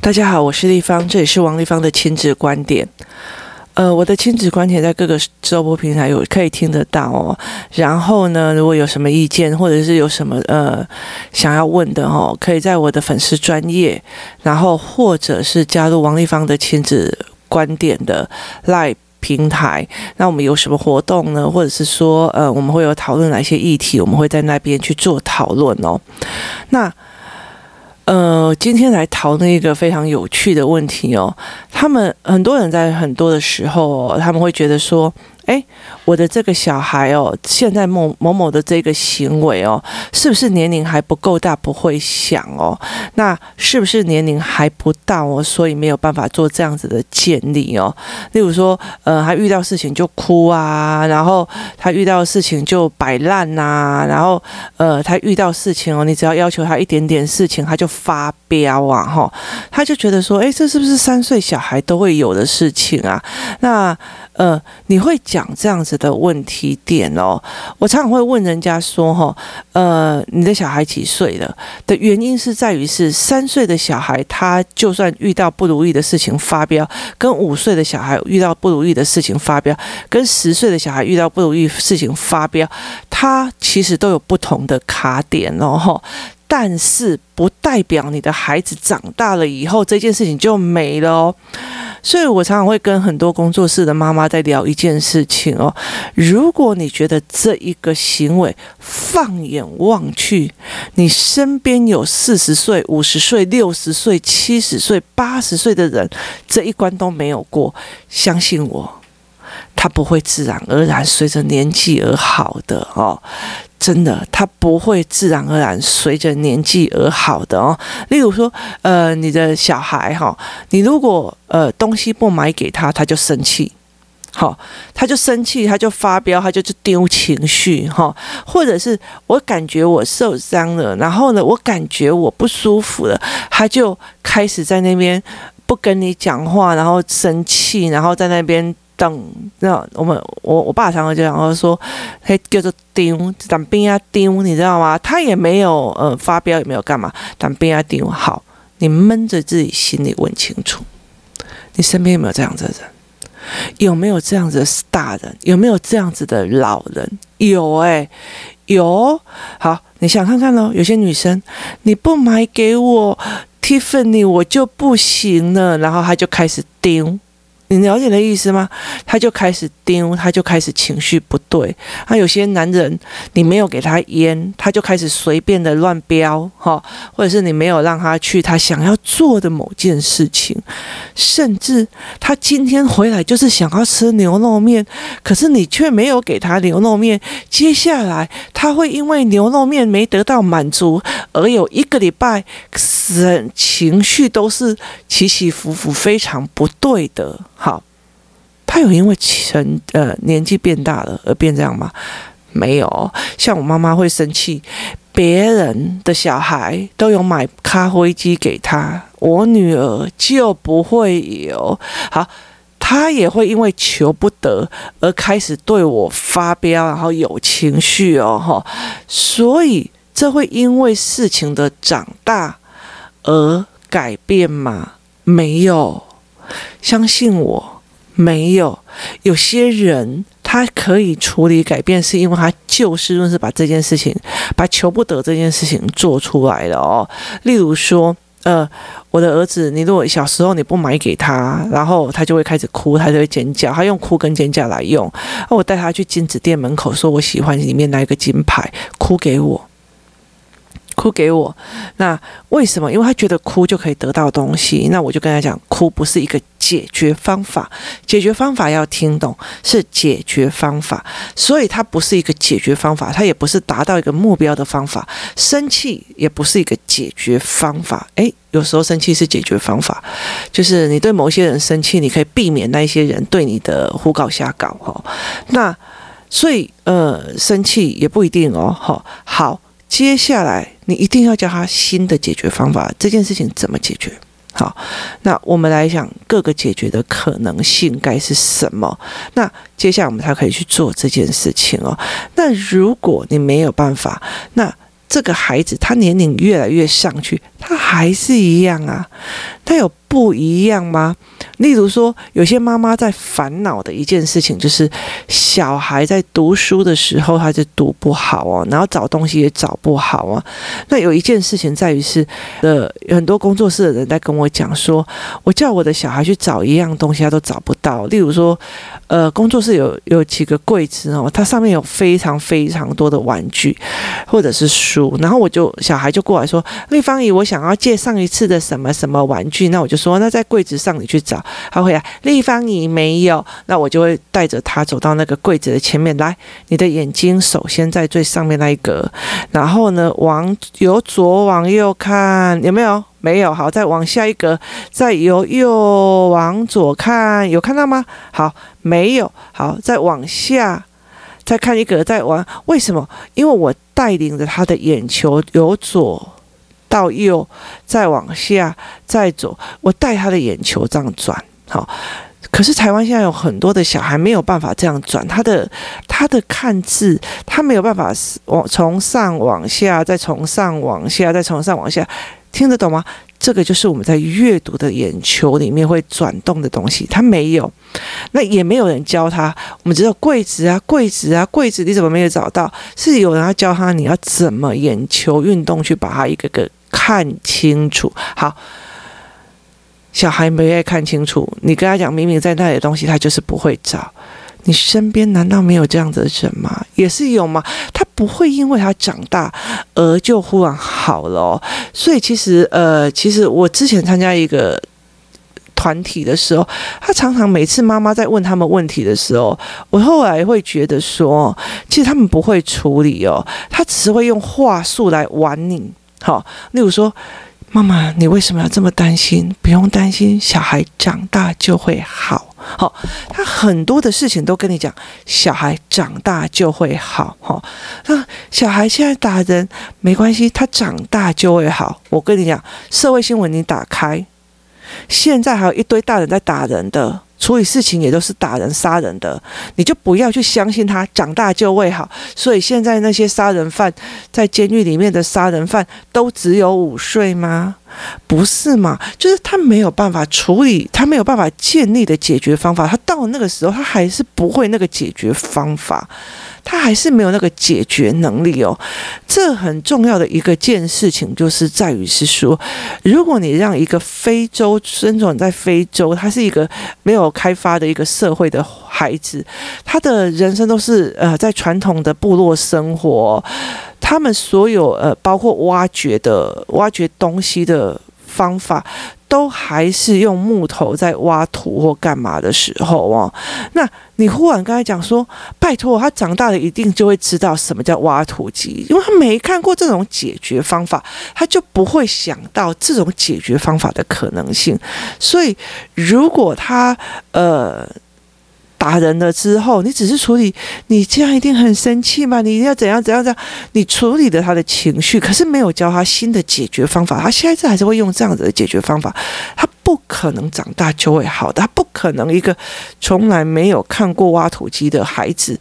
大家好，我是丽芳，这里是王丽芳的亲子观点。呃，我的亲子观点在各个直播平台有可以听得到哦。然后呢，如果有什么意见或者是有什么呃想要问的哦，可以在我的粉丝专业，然后或者是加入王丽芳的亲子观点的 Live 平台。那我们有什么活动呢？或者是说呃，我们会有讨论哪些议题？我们会在那边去做讨论哦。那。呃，今天来讨论一个非常有趣的问题哦。他们很多人在很多的时候，他们会觉得说。哎，我的这个小孩哦，现在某某某的这个行为哦，是不是年龄还不够大，不会想哦？那是不是年龄还不到哦，所以没有办法做这样子的建立哦？例如说，呃，他遇到事情就哭啊，然后他遇到事情就摆烂呐，然后呃，他遇到事情哦，你只要要求他一点点事情，他就发飙啊，哈，他就觉得说，哎，这是不是三岁小孩都会有的事情啊？那。呃，你会讲这样子的问题点哦？我常常会问人家说，哈，呃，你的小孩几岁了？的原因是在于是三岁的小孩，他就算遇到不如意的事情发飙，跟五岁的小孩遇到不如意的事情发飙，跟十岁的小孩遇到不如意事情发飙，他其实都有不同的卡点哦，但是不代表你的孩子长大了以后这件事情就没了哦，所以我常常会跟很多工作室的妈妈在聊一件事情哦。如果你觉得这一个行为放眼望去，你身边有四十岁、五十岁、六十岁、七十岁、八十岁的人，这一关都没有过，相信我，他不会自然而然随着年纪而好的哦。真的，他不会自然而然随着年纪而好的哦。例如说，呃，你的小孩哈，你如果呃东西不买给他，他就生气，好，他就生气，他就发飙，他就去丢情绪哈。或者是我感觉我受伤了，然后呢，我感觉我不舒服了，他就开始在那边不跟你讲话，然后生气，然后在那边。等，那我们我我爸常常就讲说，嘿，叫做丢，当兵啊丢，你知道吗？他也没有呃发飙，也没有干嘛，当兵啊丢。好，你闷着自己心里问清楚，你身边有没有这样子的人？有没有这样子的大人？有没有这样子的老人？有哎、有。好，你想看看喽。有些女生，你不买给我 Tiffany，我就不行了。然后她就开始丢。你了解的意思吗？他就开始丢，他就开始情绪不对。他有些男人，你没有给他烟，他就开始随便的乱飙，哈，或者是你没有让他去他想要做的某件事情，甚至他今天回来就是想要吃牛肉面，可是你却没有给他牛肉面，接下来他会因为牛肉面没得到满足，而有一个礼拜，情绪都是起起伏伏，非常不对的。好，他有因为成呃年纪变大了而变这样吗？没有，像我妈妈会生气，别人的小孩都有买咖啡机给他，我女儿就不会有。好，她也会因为求不得而开始对我发飙，然后有情绪哦，哈，所以这会因为事情的长大而改变吗？没有。相信我，没有。有些人他可以处理改变，是因为他就事论事把这件事情，把求不得这件事情做出来了哦。例如说，呃，我的儿子，你如果小时候你不买给他，然后他就会开始哭，他就会尖叫，他用哭跟尖叫来用。那我带他去金子店门口，说我喜欢里面那一个金牌，哭给我。哭给我，那为什么？因为他觉得哭就可以得到东西。那我就跟他讲，哭不是一个解决方法，解决方法要听懂，是解决方法，所以它不是一个解决方法，它也不是达到一个目标的方法。生气也不是一个解决方法。诶，有时候生气是解决方法，就是你对某些人生气，你可以避免那一些人对你的胡搞瞎搞。哈，那所以呃，生气也不一定哦。好，好。接下来，你一定要教他新的解决方法。这件事情怎么解决？好，那我们来讲各个解决的可能性该是什么？那接下来我们才可以去做这件事情哦。那如果你没有办法，那这个孩子他年龄越来越上去，他还是一样啊，他有不一样吗？例如说，有些妈妈在烦恼的一件事情，就是小孩在读书的时候，他就读不好哦，然后找东西也找不好啊。那有一件事情在于是，呃，很多工作室的人在跟我讲说，我叫我的小孩去找一样东西，他都找不到。例如说，呃，工作室有有几个柜子哦，它上面有非常非常多的玩具或者是书，然后我就小孩就过来说，丽芳姨，我想要借上一次的什么什么玩具，那我就说，那在柜子上你去找。他会来，丽芳你没有，那我就会带着他走到那个柜子的前面来。你的眼睛首先在最上面那一格，然后呢，往由左往右看，有没有？没有，好，再往下一格，再由右往左看，有看到吗？好，没有，好，再往下，再看一格，再往，为什么？因为我带领着他的眼球由左。到右，再往下，再左，我带他的眼球这样转，好。可是台湾现在有很多的小孩没有办法这样转，他的他的看字，他没有办法往从上往下，再从上往下，再从上往下，听得懂吗？这个就是我们在阅读的眼球里面会转动的东西，他没有，那也没有人教他。我们只有柜子啊，柜子啊，柜子，你怎么没有找到？是有人要教他，你要怎么眼球运动去把它一个个。看清楚，好，小孩没爱看清楚，你跟他讲明明在那里的东西，他就是不会找。你身边难道没有这样的人吗？也是有吗？他不会因为他长大而就忽然好了。所以其实，呃，其实我之前参加一个团体的时候，他常常每次妈妈在问他们问题的时候，我后来会觉得说，其实他们不会处理哦，他只是会用话术来玩你。好，例如说，妈妈，你为什么要这么担心？不用担心，小孩长大就会好。好，他很多的事情都跟你讲，小孩长大就会好。哈，那小孩现在打人没关系，他长大就会好。我跟你讲，社会新闻你打开，现在还有一堆大人在打人的。处理事情也都是打人杀人的，你就不要去相信他长大就会好。所以现在那些杀人犯在监狱里面的杀人犯都只有五岁吗？不是嘛？就是他没有办法处理，他没有办法建立的解决方法。他到那个时候，他还是不会那个解决方法。他还是没有那个解决能力哦，这很重要的一个件事情就是在于是说，如果你让一个非洲生长在非洲，他是一个没有开发的一个社会的孩子，他的人生都是呃在传统的部落生活，他们所有呃包括挖掘的挖掘东西的方法。都还是用木头在挖土或干嘛的时候哦，那你忽然跟他讲说，拜托，他长大了一定就会知道什么叫挖土机，因为他没看过这种解决方法，他就不会想到这种解决方法的可能性。所以，如果他呃。打人了之后，你只是处理，你这样一定很生气吗？你要怎样怎样怎样？你处理了他的情绪，可是没有教他新的解决方法，他下一次还是会用这样子的解决方法，他不可能长大就会好的，他不可能一个从来没有看过挖土机的孩子，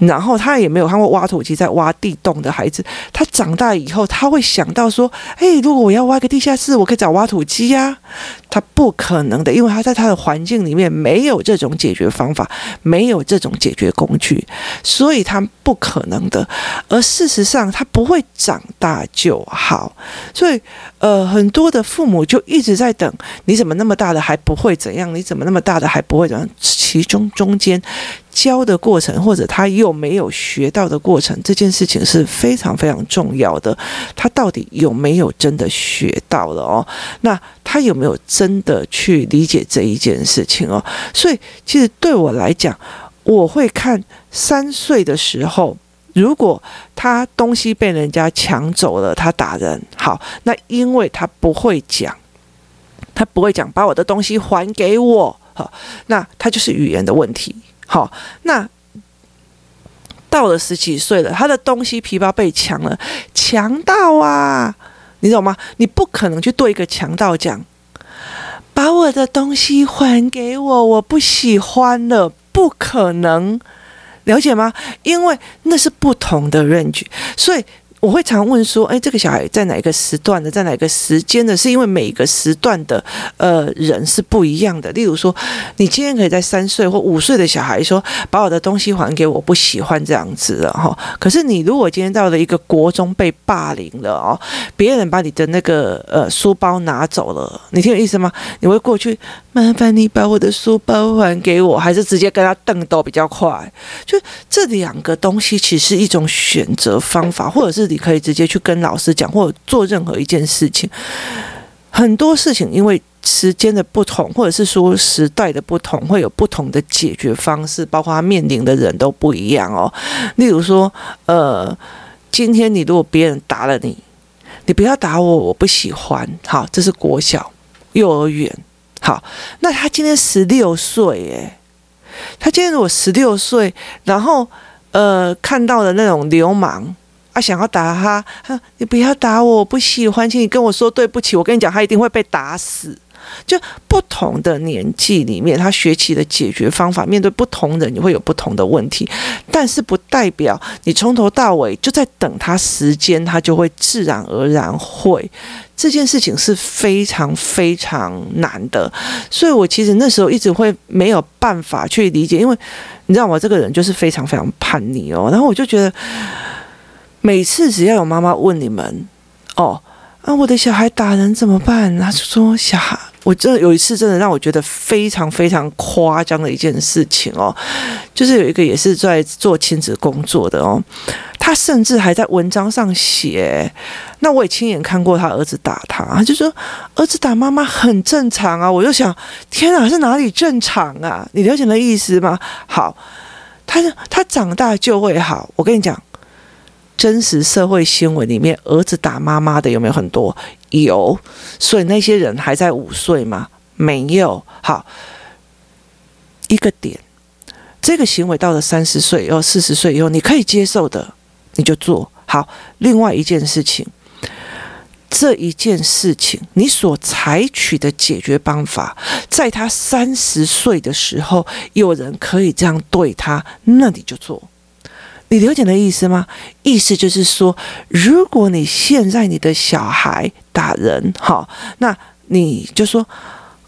然后他也没有看过挖土机在挖地洞的孩子，他长大以后他会想到说，诶，如果我要挖个地下室，我可以找挖土机呀。他不可能的，因为他在他的环境里面没有这种解决方法，没有这种解决工具，所以他不可能的。而事实上，他不会长大就好。所以，呃，很多的父母就一直在等，你怎么怎么那么大的还不会怎样？你怎么那么大的还不会怎样？其中中间。教的过程，或者他又没有学到的过程，这件事情是非常非常重要的。他到底有没有真的学到了哦？那他有没有真的去理解这一件事情哦？所以，其实对我来讲，我会看三岁的时候，如果他东西被人家抢走了，他打人，好，那因为他不会讲，他不会讲，把我的东西还给我，好，那他就是语言的问题。好，那到了十几岁了，他的东西皮包被抢了，强盗啊，你懂吗？你不可能去对一个强盗讲，把我的东西还给我，我不喜欢了，不可能，了解吗？因为那是不同的认知，所以我会常问说，哎，这个小孩在哪一个时段的，在哪个时间的？是因为每个时段的呃人是不一样的。例如说，你今天可以在三岁或五岁的小孩说，把我的东西还给我，不喜欢这样子了哈。可是你如果今天到了一个国中被霸凌了哦，别人把你的那个呃书包拿走了，你听我意思吗？你会过去，麻烦你把我的书包还给我，还是直接跟他瞪都比较快？就这两个东西其实一种选择方法，或者是。你可以直接去跟老师讲，或者做任何一件事情。很多事情因为时间的不同，或者是说时代的不同，会有不同的解决方式，包括他面临的人都不一样哦。例如说，呃，今天你如果别人打了你，你不要打我，我不喜欢。好，这是国小、幼儿园。好，那他今天十六岁，哎，他今天如果十六岁，然后呃，看到了那种流氓。他想要打他，他你不要打我，我不喜欢，请你跟我说对不起。我跟你讲，他一定会被打死。就不同的年纪里面，他学习的解决方法，面对不同人，你会有不同的问题。但是不代表你从头到尾就在等他时间，他就会自然而然会。这件事情是非常非常难的。所以我其实那时候一直会没有办法去理解，因为你知道我这个人就是非常非常叛逆哦。然后我就觉得。每次只要有妈妈问你们，哦，啊，我的小孩打人怎么办？他就说小孩，我真的有一次真的让我觉得非常非常夸张的一件事情哦，就是有一个也是在做亲子工作的哦，他甚至还在文章上写，那我也亲眼看过他儿子打他，他就说儿子打妈妈很正常啊，我就想天啊，是哪里正常啊？你了解那意思吗？好，他他长大就会好，我跟你讲。真实社会新闻里面，儿子打妈妈的有没有很多？有，所以那些人还在五岁吗？没有。好，一个点，这个行为到了三十岁以后、四十岁以后，你可以接受的，你就做好。另外一件事情，这一件事情你所采取的解决方法，在他三十岁的时候，有人可以这样对他，那你就做。你了解的意思吗？意思就是说，如果你现在你的小孩打人，好，那你就说，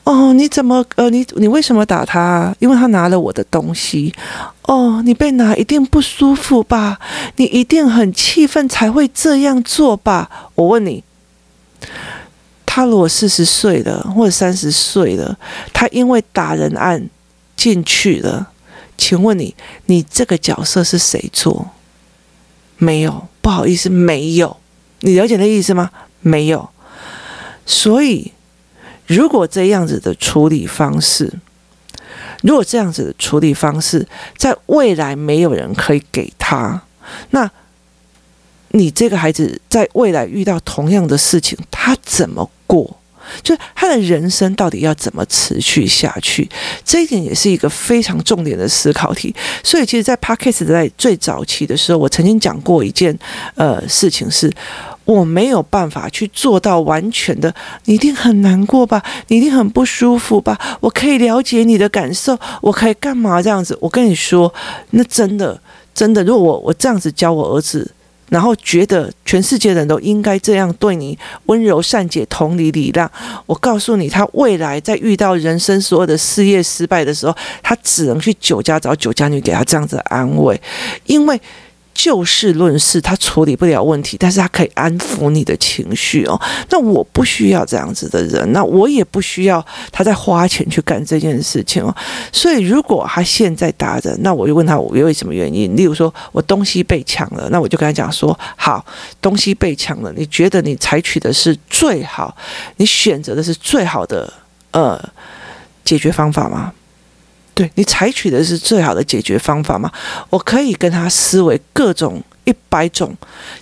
哦，你怎么呃，你你为什么打他？因为他拿了我的东西。哦，你被拿一定不舒服吧？你一定很气愤才会这样做吧？我问你，他如果四十岁了或者三十岁了，他因为打人案进去了。请问你，你这个角色是谁做？没有，不好意思，没有。你了解那意思吗？没有。所以，如果这样子的处理方式，如果这样子的处理方式，在未来没有人可以给他，那你这个孩子在未来遇到同样的事情，他怎么过？就他的人生到底要怎么持续下去？这一点也是一个非常重点的思考题。所以，其实，在 Podcast 在最早期的时候，我曾经讲过一件呃事情，是我没有办法去做到完全的。你一定很难过吧？你一定很不舒服吧？我可以了解你的感受，我可以干嘛这样子？我跟你说，那真的真的，如果我我这样子教我儿子。然后觉得全世界人都应该这样对你温柔善解、同理礼让。我告诉你，他未来在遇到人生所有的事业失败的时候，他只能去酒家找酒家女给他这样子安慰，因为。就事论事，他处理不了问题，但是他可以安抚你的情绪哦。那我不需要这样子的人，那我也不需要他在花钱去干这件事情哦。所以，如果他现在打人，那我就问他我因为什么原因？例如说我东西被抢了，那我就跟他讲说：好，东西被抢了，你觉得你采取的是最好，你选择的是最好的呃解决方法吗？对，你采取的是最好的解决方法吗？我可以跟他思维各种一百种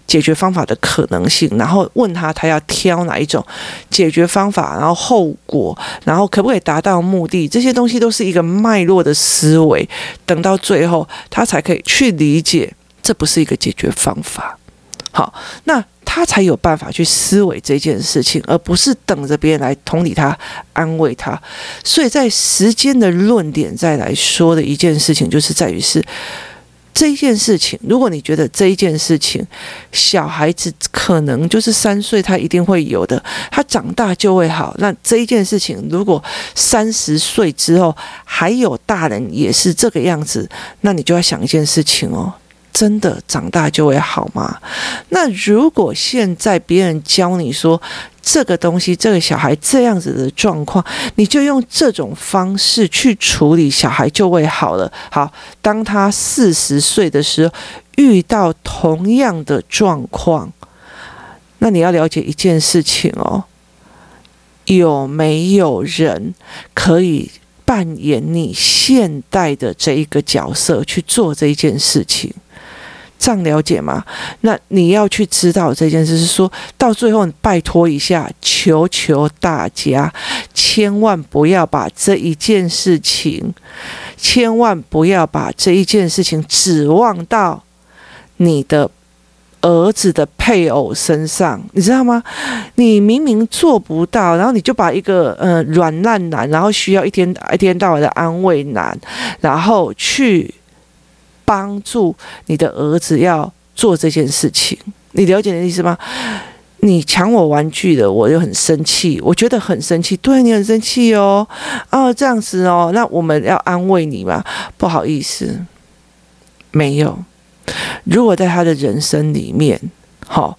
解决方法的可能性，然后问他他要挑哪一种解决方法，然后后果，然后可不可以达到目的，这些东西都是一个脉络的思维。等到最后，他才可以去理解，这不是一个解决方法。好，那。他才有办法去思维这件事情，而不是等着别人来同理他、安慰他。所以在时间的论点再来说的一件事情，就是在于是这一件事情，如果你觉得这一件事情，小孩子可能就是三岁，他一定会有的，他长大就会好。那这一件事情，如果三十岁之后还有大人也是这个样子，那你就要想一件事情哦，真的长大就会好吗？那如果现在别人教你说，这个东西，这个小孩这样子的状况，你就用这种方式去处理，小孩就会好了。好，当他四十岁的时候遇到同样的状况，那你要了解一件事情哦，有没有人可以扮演你现代的这一个角色去做这一件事情？这样了解吗？那你要去知道这件事，是说到最后，拜托一下，求求大家，千万不要把这一件事情，千万不要把这一件事情指望到你的儿子的配偶身上，你知道吗？你明明做不到，然后你就把一个呃软烂男，然后需要一天一天到晚的安慰男，然后去。帮助你的儿子要做这件事情，你了解的意思吗？你抢我玩具的，我就很生气，我觉得很生气，对你很生气哦，哦这样子哦，那我们要安慰你吗？不好意思，没有。如果在他的人生里面，好，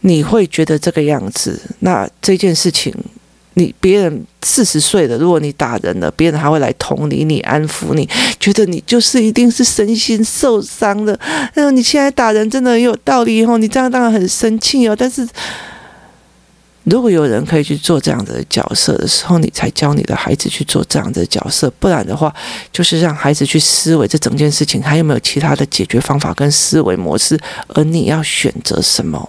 你会觉得这个样子，那这件事情。你别人四十岁了，如果你打人了，别人还会来同理你、安抚你，觉得你就是一定是身心受伤了。那你现在打人真的很有道理哦，你这样当然很生气哦。但是如果有人可以去做这样的角色的时候，你才教你的孩子去做这样的角色，不然的话，就是让孩子去思维这整件事情还有没有其他的解决方法跟思维模式，而你要选择什么？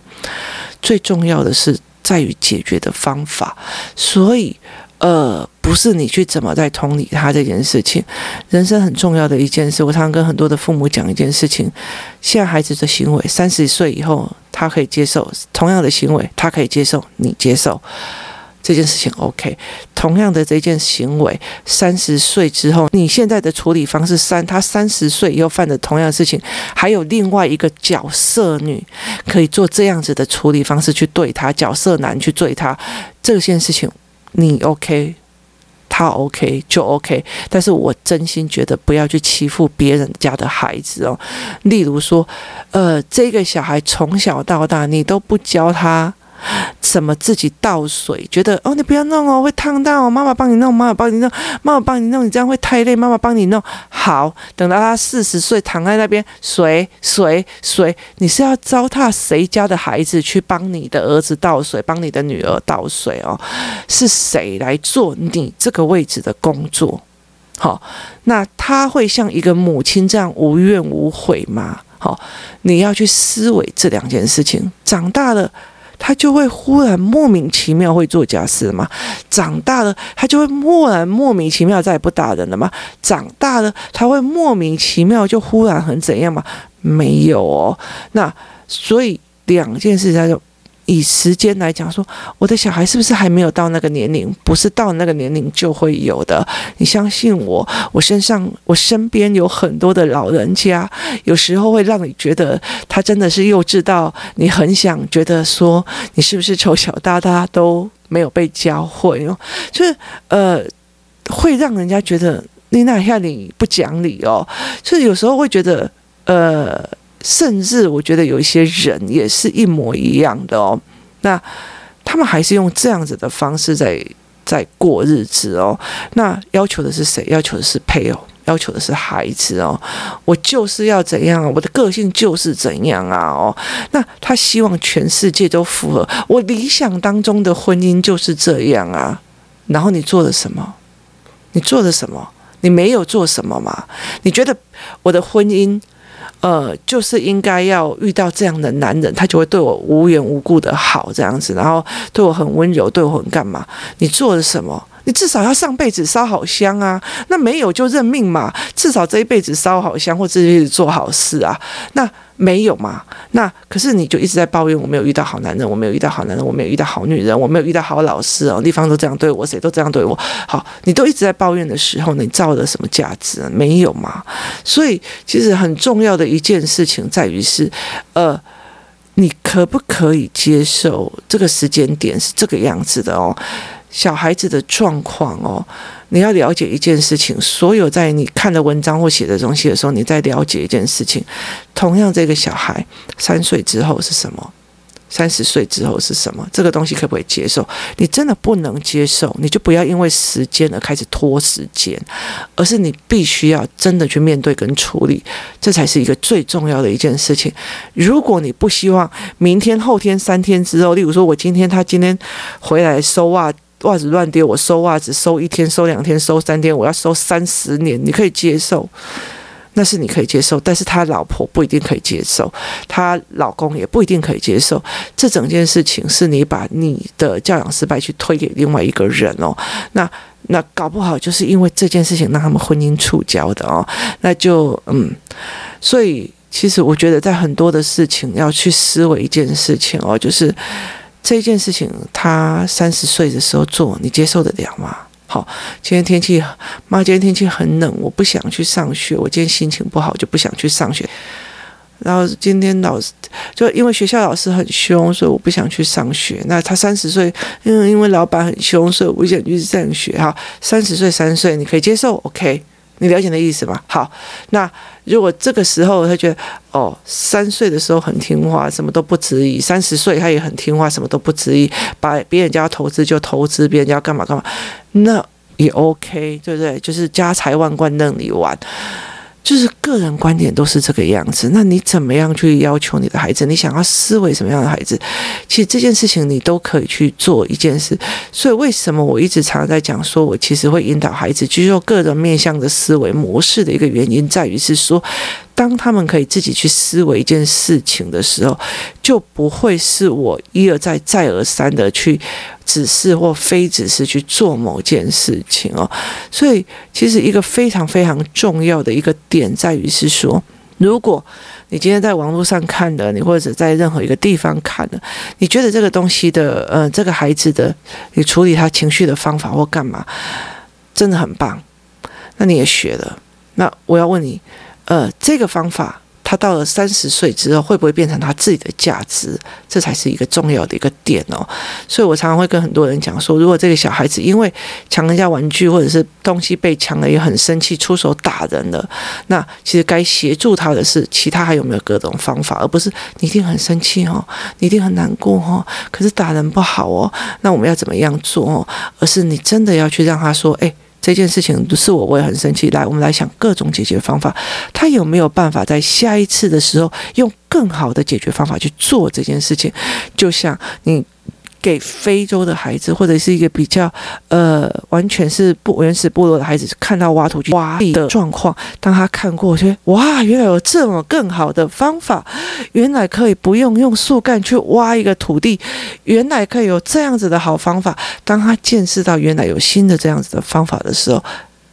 最重要的是。在于解决的方法，所以，呃，不是你去怎么在同理他这件事情。人生很重要的一件事，我常常跟很多的父母讲一件事情：现在孩子的行为，三十岁以后他可以接受同样的行为，他可以接受，你接受。这件事情 OK，同样的这件行为，三十岁之后，你现在的处理方式三，他三十岁以后犯的同样的事情，还有另外一个角色女可以做这样子的处理方式去对他，角色男去对他，这件事情你 OK，他 OK 就 OK，但是我真心觉得不要去欺负别人家的孩子哦，例如说，呃，这个小孩从小到大你都不教他。怎么自己倒水？觉得哦，你不要弄哦，会烫到哦。妈妈帮你弄，妈妈帮你弄，妈妈帮你弄，你这样会太累。妈妈帮你弄好，等到他四十岁躺在那边，水水水，你是要糟蹋谁家的孩子去帮你的儿子倒水，帮你的女儿倒水哦？是谁来做你这个位置的工作？好，那他会像一个母亲这样无怨无悔吗？好，你要去思维这两件事情。长大了。他就会忽然莫名其妙会做家事了吗？长大了，他就会忽然莫名其妙再也不打人了吗？长大了，他会莫名其妙就忽然很怎样吗？没有哦。那所以两件事他就。以时间来讲，说我的小孩是不是还没有到那个年龄？不是到那个年龄就会有的。你相信我，我身上、我身边有很多的老人家，有时候会让你觉得他真的是幼稚到你很想觉得说，你是不是从小到大都没有被教会哦？就是呃，会让人家觉得你哪下你不讲理哦。就是有时候会觉得呃。甚至我觉得有一些人也是一模一样的哦，那他们还是用这样子的方式在在过日子哦。那要求的是谁？要求的是配偶，要求的是孩子哦。我就是要怎样，我的个性就是怎样啊哦。那他希望全世界都符合我理想当中的婚姻就是这样啊。然后你做了什么？你做了什么？你没有做什么嘛？你觉得我的婚姻？呃，就是应该要遇到这样的男人，他就会对我无缘无故的好这样子，然后对我很温柔，对我很干嘛？你做了什么？你至少要上辈子烧好香啊，那没有就认命嘛，至少这一辈子烧好香或这一辈子做好事啊，那。没有嘛？那可是你就一直在抱怨，我没有遇到好男人，我没有遇到好男人，我没有遇到好女人，我没有遇到好老师哦，地方都这样对我，谁都这样对我。好，你都一直在抱怨的时候，你造了什么价值？没有嘛？所以其实很重要的一件事情在于是，呃，你可不可以接受这个时间点是这个样子的哦？小孩子的状况哦。你要了解一件事情，所有在你看的文章或写的东西的时候，你在了解一件事情。同样，这个小孩三岁之后是什么？三十岁之后是什么？这个东西可不可以接受？你真的不能接受，你就不要因为时间而开始拖时间，而是你必须要真的去面对跟处理，这才是一个最重要的一件事情。如果你不希望明天、后天、三天之后，例如说我今天他今天回来收袜。袜子乱丢，我收袜子收一天、收两天、收三天，我要收三十年，你可以接受，那是你可以接受，但是他老婆不一定可以接受，他老公也不一定可以接受。这整件事情是你把你的教养失败去推给另外一个人哦，那那搞不好就是因为这件事情让他们婚姻触礁的哦，那就嗯，所以其实我觉得在很多的事情要去思维一件事情哦，就是。这件事情，他三十岁的时候做，你接受得了吗？好，今天天气，妈，今天天气很冷，我不想去上学。我今天心情不好，就不想去上学。然后今天老师就因为学校老师很凶，所以我不想去上学。那他三十岁，因为因为老板很凶，所以我不想去上学。哈，三十岁，三十岁，你可以接受，OK。你了解那意思吗？好，那如果这个时候他觉得哦，三岁的时候很听话，什么都不质疑；三十岁他也很听话，什么都不质疑，把别人家投资就投资，别人家干嘛干嘛，那也 OK，对不对？就是家财万贯任你玩。就是个人观点都是这个样子，那你怎么样去要求你的孩子？你想要思维什么样的孩子？其实这件事情你都可以去做一件事。所以为什么我一直常常在讲，说我其实会引导孩子就是说个人面向的思维模式的一个原因，在于是说。当他们可以自己去思维一件事情的时候，就不会是我一而再、再而三的去指示或非指示去做某件事情哦。所以，其实一个非常非常重要的一个点在于是说，如果你今天在网络上看的，你或者在任何一个地方看的，你觉得这个东西的，呃，这个孩子的你处理他情绪的方法或干嘛，真的很棒，那你也学了，那我要问你。呃，这个方法，他到了三十岁之后，会不会变成他自己的价值？这才是一个重要的一个点哦。所以我常常会跟很多人讲说，如果这个小孩子因为抢人家玩具或者是东西被抢了，也很生气，出手打人了，那其实该协助他的是其他还有没有各种方法，而不是你一定很生气哦，你一定很难过哦，可是打人不好哦，那我们要怎么样做哦？而是你真的要去让他说，哎。这件事情是我，我也很生气。来，我们来想各种解决方法。他有没有办法在下一次的时候用更好的解决方法去做这件事情？就像你。给非洲的孩子，或者是一个比较呃，完全是不原始部落的孩子，看到挖土机挖地的状况，当他看过去，哇，原来有这么更好的方法，原来可以不用用树干去挖一个土地，原来可以有这样子的好方法。当他见识到原来有新的这样子的方法的时候，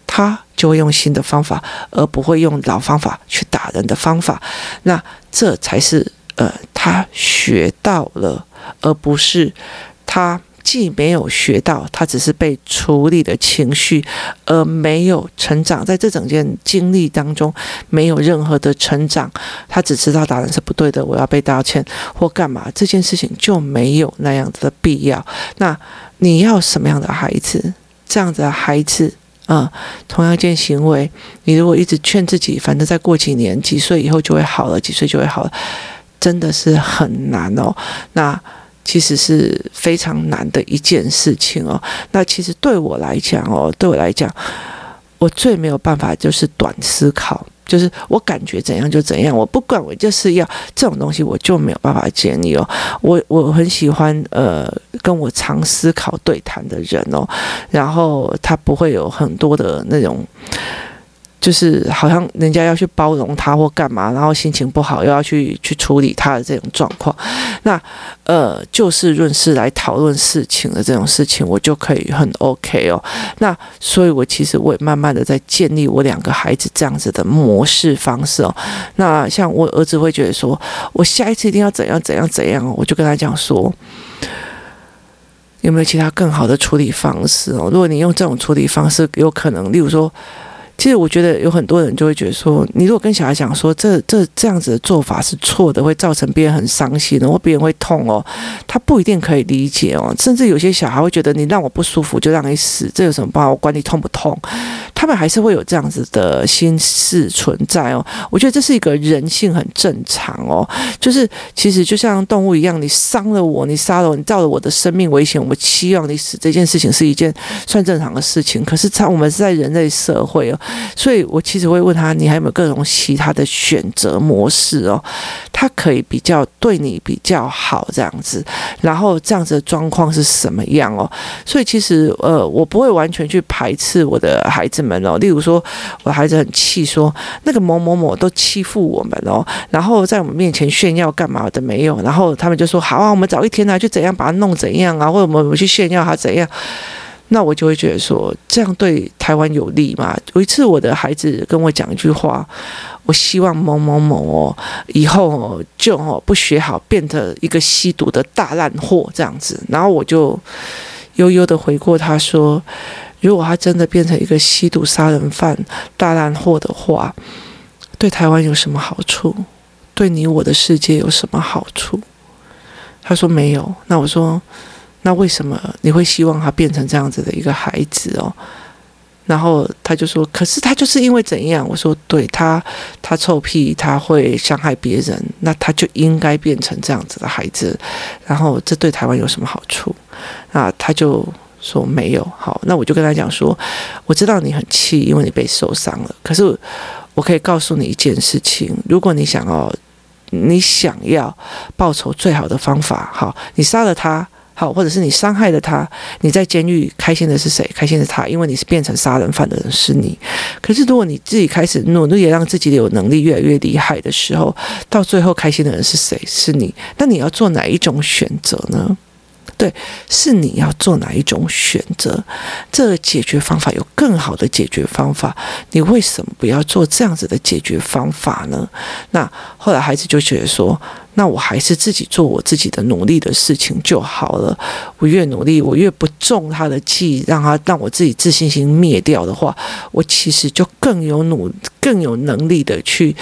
他就会用新的方法，而不会用老方法去打人的方法。那这才是呃，他学到了。而不是他既没有学到，他只是被处理的情绪，而没有成长。在这整件经历当中，没有任何的成长。他只知道打人是不对的，我要被道歉或干嘛，这件事情就没有那样子的必要。那你要什么样的孩子？这样子的孩子啊、同样一件行为，你如果一直劝自己，反正再过几年、几岁以后就会好了，几岁就会好了。真的是很难哦，那其实是非常难的一件事情哦。那其实对我来讲哦，对我来讲，我最没有办法就是短思考，就是我感觉怎样就怎样，我不管，我就是要这种东西，我就没有办法建议哦。我我很喜欢呃跟我常思考对谈的人哦，然后他不会有很多的那种。就是好像人家要去包容他或干嘛，然后心情不好又要去去处理他的这种状况。那呃，就事论事来讨论事情的这种事情，我就可以很 OK 哦。那所以，我其实我也慢慢的在建立我两个孩子这样子的模式方式哦。那像我儿子会觉得说，我下一次一定要怎样怎样怎样，我就跟他讲说。有没有其他更好的处理方式哦？如果你用这种处理方式，有可能，例如说。其实我觉得有很多人就会觉得说，你如果跟小孩讲说这这这样子的做法是错的，会造成别人很伤心的，或别人会痛哦，他不一定可以理解哦。甚至有些小孩会觉得你让我不舒服就让你死，这有什么办法？我管你痛不痛？他们还是会有这样子的心事存在哦。我觉得这是一个人性很正常哦，就是其实就像动物一样，你伤了我，你杀了我，你造了我的生命危险，我希望你死，这件事情是一件算正常的事情。可是在我们是在人类社会哦。所以我其实会问他，你还有没有各种其他的选择模式哦？他可以比较对你比较好这样子，然后这样子的状况是什么样哦？所以其实呃，我不会完全去排斥我的孩子们哦。例如说，我孩子很气说那个某某某都欺负我们哦，然后在我们面前炫耀干嘛的没有，然后他们就说好啊，我们找一天呢，就怎样把他弄怎样啊，或者我们去炫耀他怎样。那我就会觉得说，这样对台湾有利吗？有一次，我的孩子跟我讲一句话，我希望某某某哦，以后就哦不学好，变成一个吸毒的大烂货这样子。然后我就悠悠的回过他说，如果他真的变成一个吸毒杀人犯大烂货的话，对台湾有什么好处？对你我的世界有什么好处？他说没有。那我说。那为什么你会希望他变成这样子的一个孩子哦？然后他就说：“可是他就是因为怎样？”我说：“对他，他臭屁，他会伤害别人，那他就应该变成这样子的孩子。然后这对台湾有什么好处？”那他就说：“没有。”好，那我就跟他讲说：“我知道你很气，因为你被受伤了。可是我可以告诉你一件事情：如果你想要，你想要报仇，最好的方法，好，你杀了他。”好，或者是你伤害了他，你在监狱开心的是谁？开心的他，因为你是变成杀人犯的人是你。可是如果你自己开始努力，也让自己有能力越来越厉害的时候，到最后开心的人是谁？是你。那你要做哪一种选择呢？对，是你要做哪一种选择？这个解决方法有更好的解决方法，你为什么不要做这样子的解决方法呢？那后来孩子就觉得说。那我还是自己做我自己的努力的事情就好了。我越努力，我越不中他的计，让他让我自己自信心灭掉的话，我其实就更有努更有能力的去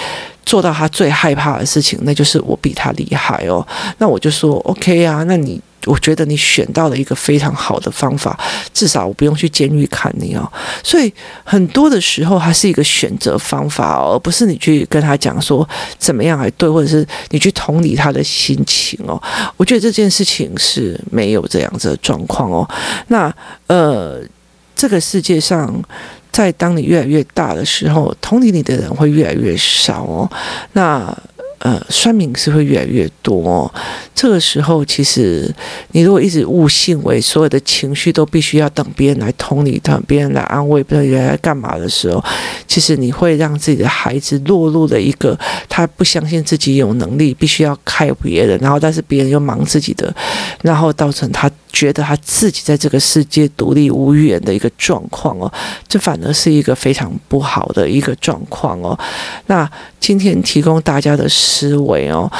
做到他最害怕的事情，那就是我比他厉害哦。那我就说 OK 啊，那你。我觉得你选到了一个非常好的方法，至少我不用去监狱看你哦。所以很多的时候，它是一个选择方法哦，而不是你去跟他讲说怎么样还对，或者是你去同理他的心情哦。我觉得这件事情是没有这样子的状况哦。那呃，这个世界上，在当你越来越大的时候，同理你的人会越来越少哦。那。呃，酸民是会越来越多哦。这个时候，其实你如果一直误信为所有的情绪都必须要等别人来同理，等别人来安慰，别人来干嘛的时候，其实你会让自己的孩子落入了一个他不相信自己有能力，必须要靠别人，然后但是别人又忙自己的，然后造成他觉得他自己在这个世界独立无援的一个状况哦。这反而是一个非常不好的一个状况哦。那今天提供大家的思维哦，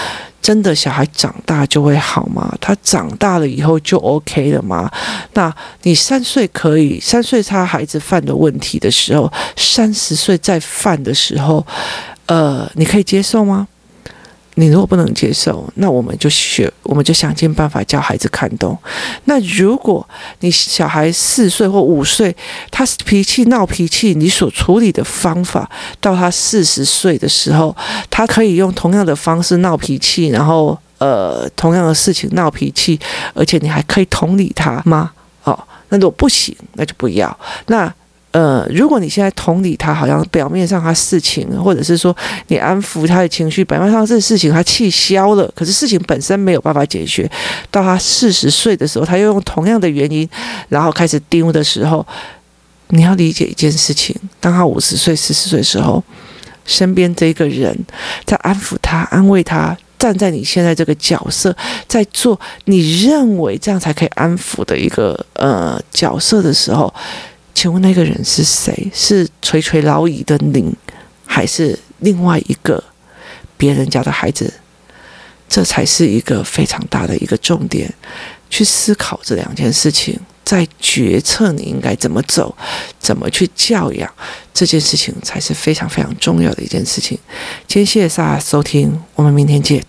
真的小孩长大就会好吗？他长大了以后就 OK 了吗？那你三岁可以，三岁他孩子犯的问题的时候，三十岁再犯的时候，呃，你可以接受吗？你如果不能接受，那我们就学，我们就想尽办法教孩子看懂。那如果你小孩四岁或五岁，他脾气闹脾气，你所处理的方法，到他四十岁的时候，他可以用同样的方式闹脾气，然后呃，同样的事情闹脾气，而且你还可以同理他吗？哦，那如果不行，那就不要。那。呃，如果你现在同理他，好像表面上他事情，或者是说你安抚他的情绪，表面上这事情他气消了，可是事情本身没有办法解决。到他四十岁的时候，他又用同样的原因，然后开始丢的时候，你要理解一件事情：当他五十岁、四十岁的时候，身边这个人在安抚他、安慰他，站在你现在这个角色，在做你认为这样才可以安抚的一个呃角色的时候，请问那个人是谁？是垂垂老矣的您，还是另外一个别人家的孩子？这才是一个非常大的一个重点，去思考这两件事情，在决策你应该怎么走，怎么去教养这件事情，才是非常非常重要的一件事情。今天谢谢大家收听，我们明天见。